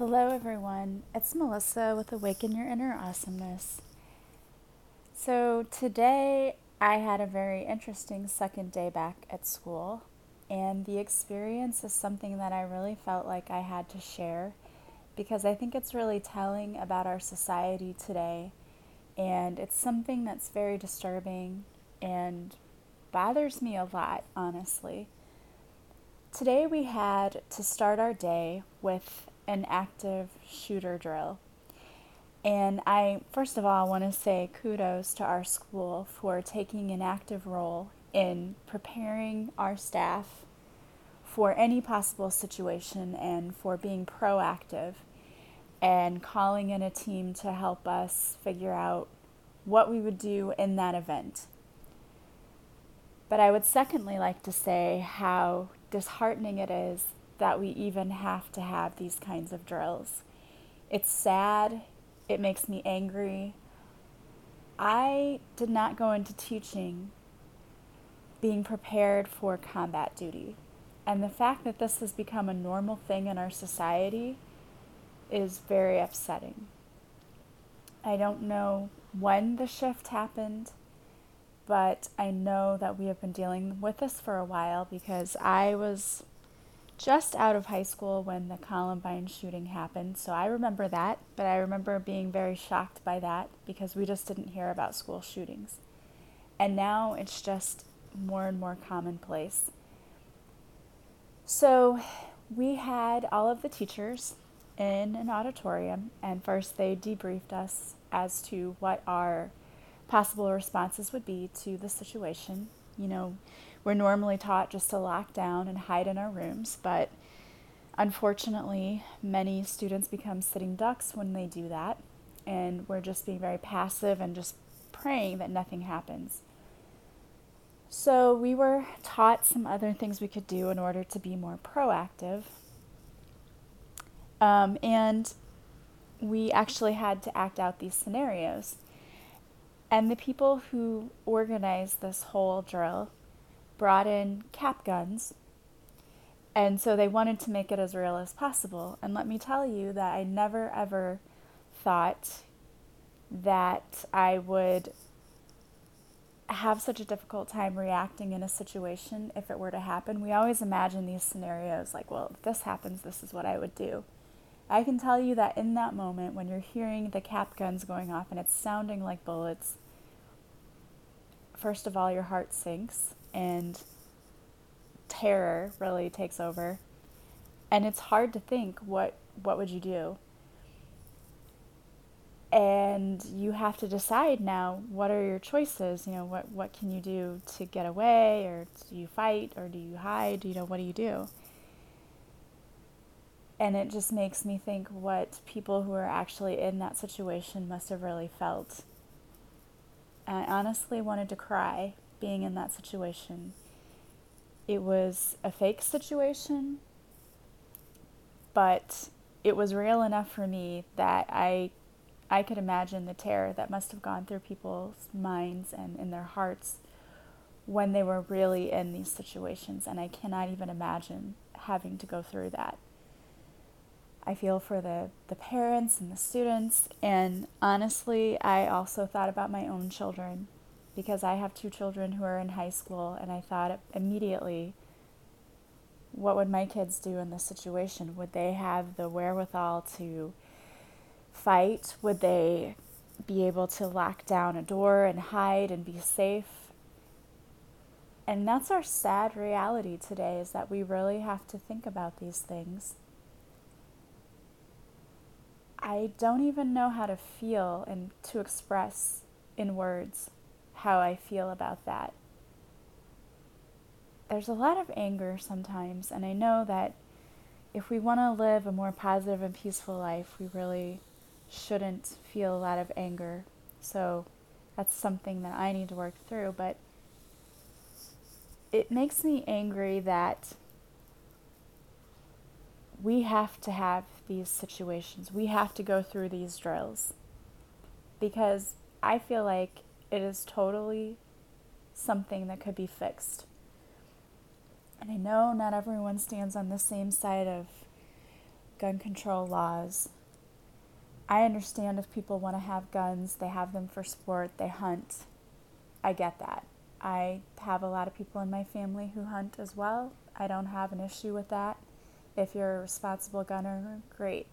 Hello, everyone. It's Melissa with Awaken Your Inner Awesomeness. So, today I had a very interesting second day back at school, and the experience is something that I really felt like I had to share because I think it's really telling about our society today, and it's something that's very disturbing and bothers me a lot, honestly. Today we had to start our day with an active shooter drill. And I, first of all, want to say kudos to our school for taking an active role in preparing our staff for any possible situation and for being proactive and calling in a team to help us figure out what we would do in that event. But I would secondly like to say how disheartening it is that we even have to have these kinds of drills. It's sad, it makes me angry. I did not go into teaching being prepared for combat duty. And the fact that this has become a normal thing in our society is very upsetting. I don't know when the shift happened, but I know that we have been dealing with this for a while because I was just out of high school when the Columbine shooting happened, so I remember that, but I remember being very shocked by that because we just didn't hear about school shootings. And now it's just more and more commonplace. So we had all of the teachers in an auditorium, and first they debriefed us as to what our possible responses would be to the situation. You know, we're normally taught just to lock down and hide in our rooms, but unfortunately, many students become sitting ducks when they do that, and we're just being very passive and just praying that nothing happens. So, we were taught some other things we could do in order to be more proactive. Um, and we actually had to act out these scenarios. And the people who organized this whole drill brought in cap guns. And so they wanted to make it as real as possible. And let me tell you that I never ever thought that I would have such a difficult time reacting in a situation if it were to happen. We always imagine these scenarios like, well, if this happens, this is what I would do. I can tell you that in that moment, when you're hearing the cap guns going off and it's sounding like bullets, first of all, your heart sinks and terror really takes over. And it's hard to think what what would you do? And you have to decide now what are your choices? You know, what what can you do to get away or do you fight or do you hide? You know, what do you do? And it just makes me think what people who are actually in that situation must have really felt. I honestly wanted to cry being in that situation. It was a fake situation, but it was real enough for me that I I could imagine the terror that must have gone through people's minds and in their hearts when they were really in these situations and I cannot even imagine having to go through that. I feel for the, the parents and the students, and honestly, I also thought about my own children because I have two children who are in high school, and I thought immediately, what would my kids do in this situation? Would they have the wherewithal to fight? Would they be able to lock down a door and hide and be safe? And that's our sad reality today is that we really have to think about these things. I don't even know how to feel and to express in words how I feel about that. There's a lot of anger sometimes, and I know that if we want to live a more positive and peaceful life, we really shouldn't feel a lot of anger. So that's something that I need to work through. But it makes me angry that we have to have these situations. We have to go through these drills because I feel like it is totally something that could be fixed. And I know not everyone stands on the same side of gun control laws. I understand if people want to have guns, they have them for sport, they hunt. I get that. I have a lot of people in my family who hunt as well. I don't have an issue with that. If you're a responsible gunner, great.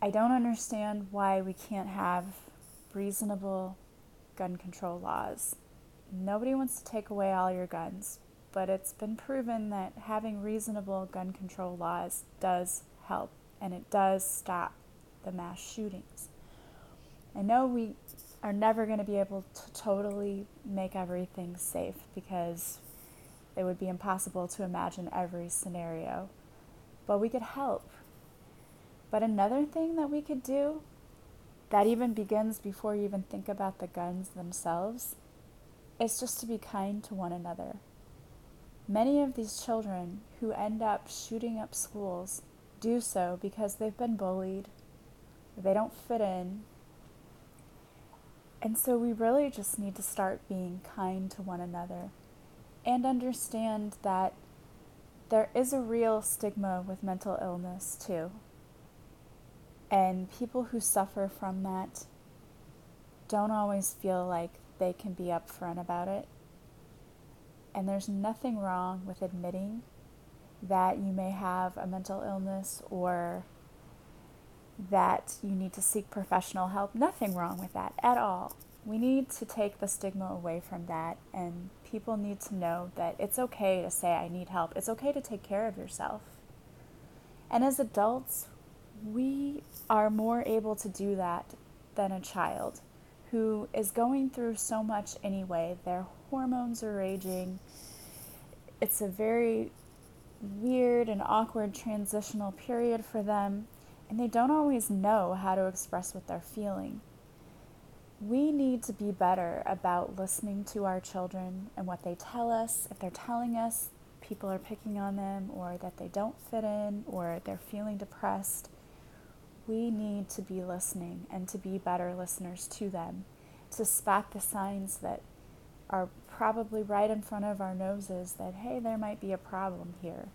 I don't understand why we can't have reasonable gun control laws. Nobody wants to take away all your guns, but it's been proven that having reasonable gun control laws does help and it does stop the mass shootings. I know we are never going to be able to totally make everything safe because it would be impossible to imagine every scenario, but we could help. But another thing that we could do that even begins before you even think about the guns themselves is just to be kind to one another. Many of these children who end up shooting up schools do so because they've been bullied, they don't fit in. And so we really just need to start being kind to one another and understand that there is a real stigma with mental illness too. And people who suffer from that don't always feel like they can be upfront about it. And there's nothing wrong with admitting that you may have a mental illness or that you need to seek professional help. Nothing wrong with that at all. We need to take the stigma away from that, and people need to know that it's okay to say, I need help. It's okay to take care of yourself. And as adults, we are more able to do that than a child who is going through so much anyway. Their hormones are raging. It's a very weird and awkward transitional period for them, and they don't always know how to express what they're feeling. We need to be better about listening to our children and what they tell us. If they're telling us people are picking on them or that they don't fit in or they're feeling depressed, we need to be listening and to be better listeners to them, to spot the signs that are probably right in front of our noses that, hey, there might be a problem here.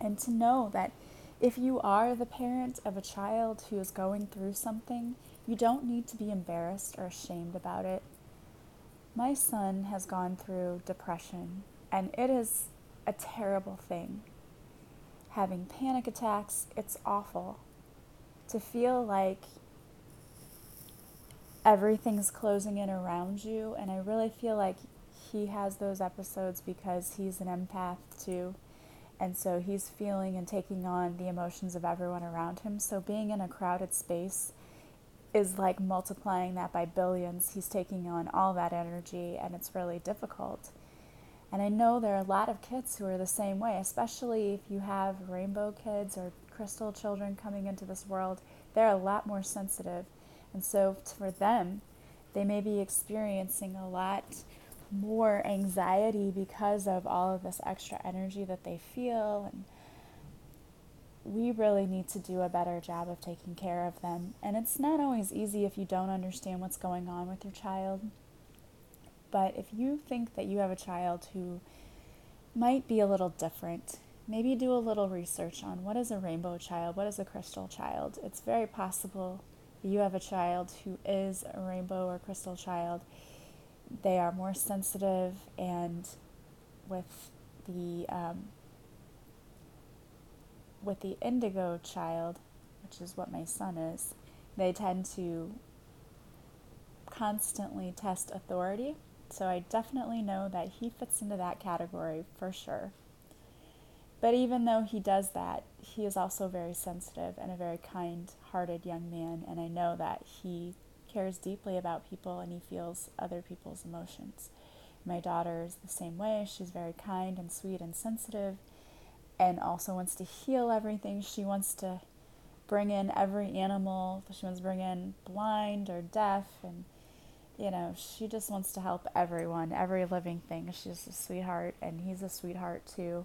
And to know that if you are the parent of a child who is going through something, you don't need to be embarrassed or ashamed about it. My son has gone through depression, and it is a terrible thing. Having panic attacks, it's awful to feel like everything's closing in around you. And I really feel like he has those episodes because he's an empath too. And so he's feeling and taking on the emotions of everyone around him. So being in a crowded space is like multiplying that by billions. He's taking on all that energy, and it's really difficult. And I know there are a lot of kids who are the same way, especially if you have rainbow kids or crystal children coming into this world, they're a lot more sensitive. And so for them, they may be experiencing a lot more anxiety because of all of this extra energy that they feel and we really need to do a better job of taking care of them. And it's not always easy if you don't understand what's going on with your child. But if you think that you have a child who might be a little different, maybe do a little research on what is a rainbow child, what is a crystal child. It's very possible you have a child who is a rainbow or crystal child. They are more sensitive, and with the um, with the indigo child, which is what my son is, they tend to constantly test authority. So I definitely know that he fits into that category for sure. But even though he does that, he is also very sensitive and a very kind hearted young man, and I know that he cares deeply about people and he feels other people's emotions. My daughter is the same way. She's very kind and sweet and sensitive and also wants to heal everything. She wants to bring in every animal. She wants to bring in blind or deaf and you know, she just wants to help everyone, every living thing. She's a sweetheart and he's a sweetheart too.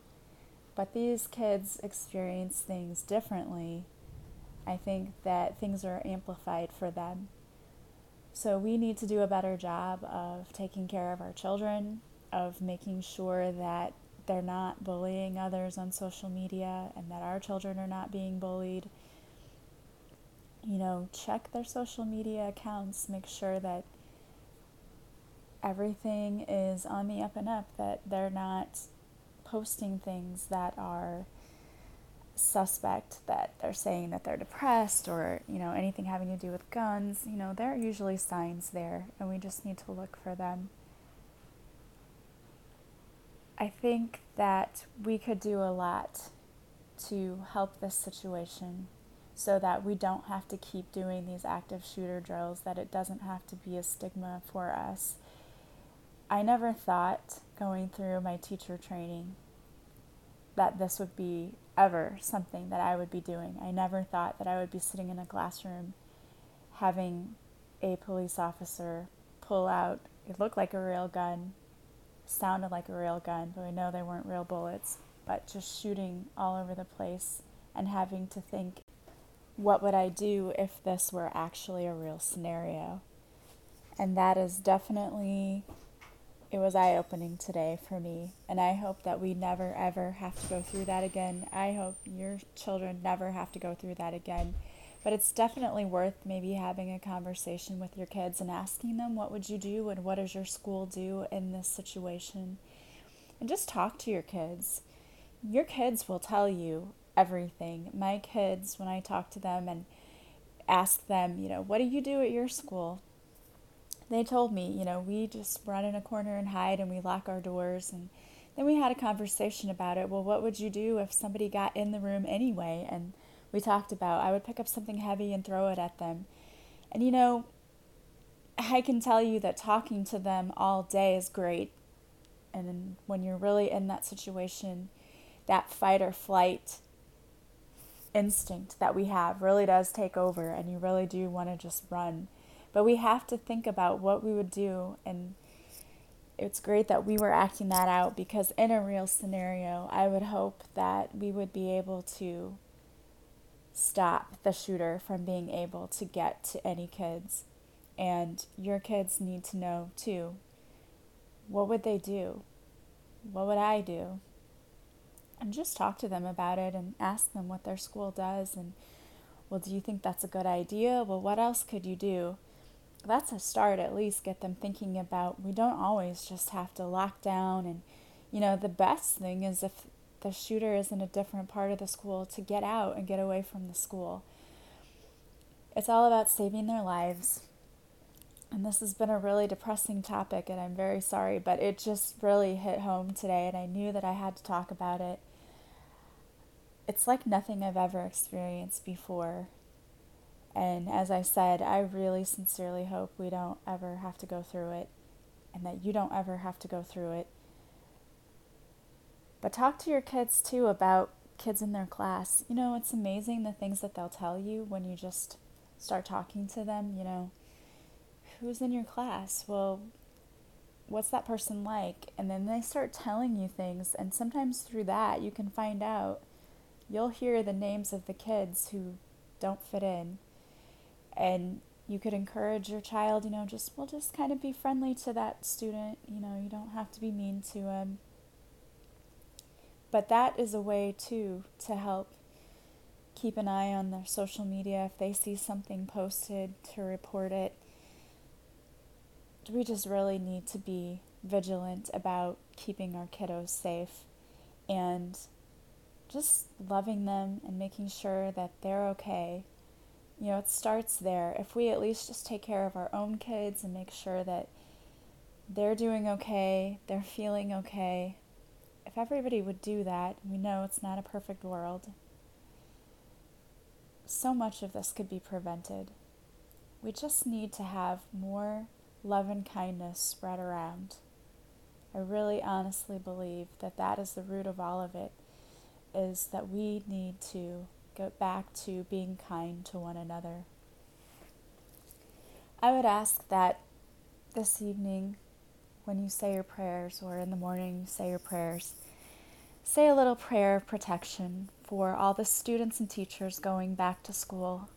But these kids experience things differently. I think that things are amplified for them. So we need to do a better job of taking care of our children, of making sure that they're not bullying others on social media and that our children are not being bullied. You know, check their social media accounts, make sure that everything is on the up and up, that they're not posting things that are suspect that they're saying that they're depressed or you know anything having to do with guns you know there are usually signs there and we just need to look for them. I think that we could do a lot to help this situation so that we don't have to keep doing these active shooter drills that it doesn't have to be a stigma for us. I never thought going through my teacher training that this would be ever something that I would be doing. I never thought that I would be sitting in a classroom having a police officer pull out, it looked like a real gun, sounded like a real gun, but we know they weren't real bullets, but just shooting all over the place and having to think, what would I do if this were actually a real scenario? And that is definitely it was eye opening today for me. And I hope that we never, ever have to go through that again. I hope your children never have to go through that again. But it's definitely worth maybe having a conversation with your kids and asking them, what would you do and what does your school do in this situation? And just talk to your kids. Your kids will tell you everything. My kids, when I talk to them and ask them, you know, what do you do at your school? They told me, you know, we just run in a corner and hide and we lock our doors. And then we had a conversation about it. Well, what would you do if somebody got in the room anyway? And we talked about I would pick up something heavy and throw it at them. And, you know, I can tell you that talking to them all day is great. And when you're really in that situation, that fight or flight instinct that we have really does take over, and you really do want to just run. But we have to think about what we would do. And it's great that we were acting that out because, in a real scenario, I would hope that we would be able to stop the shooter from being able to get to any kids. And your kids need to know too what would they do? What would I do? And just talk to them about it and ask them what their school does. And, well, do you think that's a good idea? Well, what else could you do? That's a start at least get them thinking about we don't always just have to lock down and you know the best thing is if the shooter is in a different part of the school to get out and get away from the school. It's all about saving their lives. And this has been a really depressing topic and i'm very sorry but it just really hit home today and i knew that i had to talk about it. It's like nothing i've ever experienced before and as I said, I really sincerely hope we don't ever have to go through it and that you don't ever have to go through it. But talk to your kids too about kids in their class. You know, it's amazing the things that they'll tell you when you just start talking to them. You know, who's in your class? Well, what's that person like? And then they start telling you things, and sometimes through that, you can find out. You'll hear the names of the kids who don't fit in and you could encourage your child, you know, just well, just kind of be friendly to that student. You know, you don't have to be mean to him. But that is a way too to help keep an eye on their social media if they see something posted to report it. We just really need to be vigilant about keeping our kiddos safe and just loving them and making sure that they're okay you know, it starts there. If we at least just take care of our own kids and make sure that they're doing okay, they're feeling okay, if everybody would do that, we know it's not a perfect world. So much of this could be prevented. We just need to have more love and kindness spread around. I really honestly believe that that is the root of all of it is that we need to get back to being kind to one another. I would ask that this evening, when you say your prayers, or in the morning, you say your prayers, say a little prayer of protection for all the students and teachers going back to school.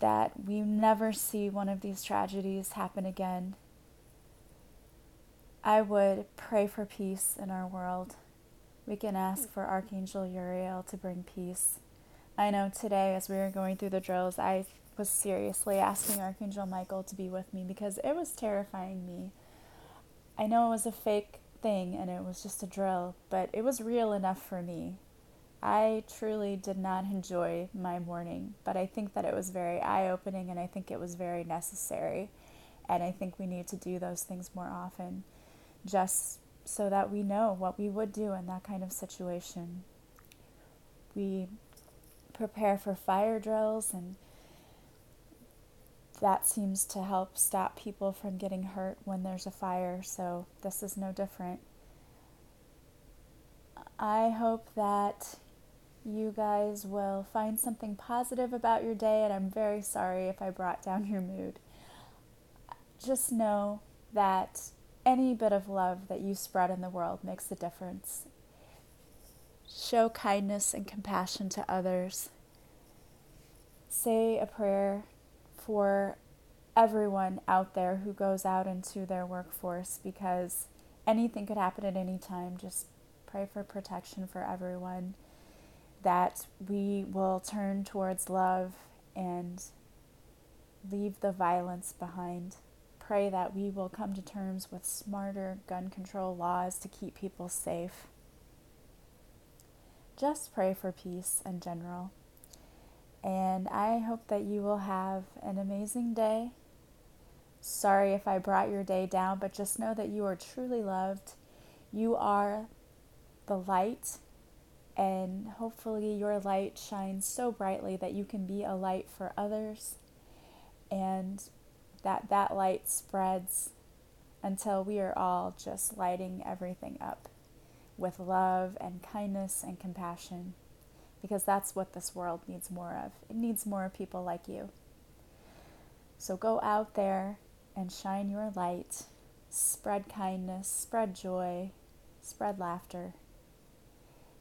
That we never see one of these tragedies happen again. I would pray for peace in our world. We can ask for Archangel Uriel to bring peace. I know today, as we were going through the drills, I was seriously asking Archangel Michael to be with me because it was terrifying me. I know it was a fake thing and it was just a drill, but it was real enough for me. I truly did not enjoy my morning, but I think that it was very eye opening and I think it was very necessary. And I think we need to do those things more often just so that we know what we would do in that kind of situation. We prepare for fire drills, and that seems to help stop people from getting hurt when there's a fire, so this is no different. I hope that you guys will find something positive about your day, and I'm very sorry if I brought down your mood. Just know that any bit of love that you spread in the world makes a difference. Show kindness and compassion to others. Say a prayer for everyone out there who goes out into their workforce because anything could happen at any time. Just pray for protection for everyone that we will turn towards love and leave the violence behind. Pray that we will come to terms with smarter gun control laws to keep people safe. Just pray for peace in general. And I hope that you will have an amazing day. Sorry if I brought your day down, but just know that you are truly loved. You are the light and hopefully your light shines so brightly that you can be a light for others and that that light spreads until we are all just lighting everything up with love and kindness and compassion because that's what this world needs more of. It needs more people like you. So go out there and shine your light, spread kindness, spread joy, spread laughter.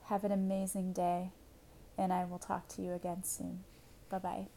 Have an amazing day, and I will talk to you again soon. Bye bye.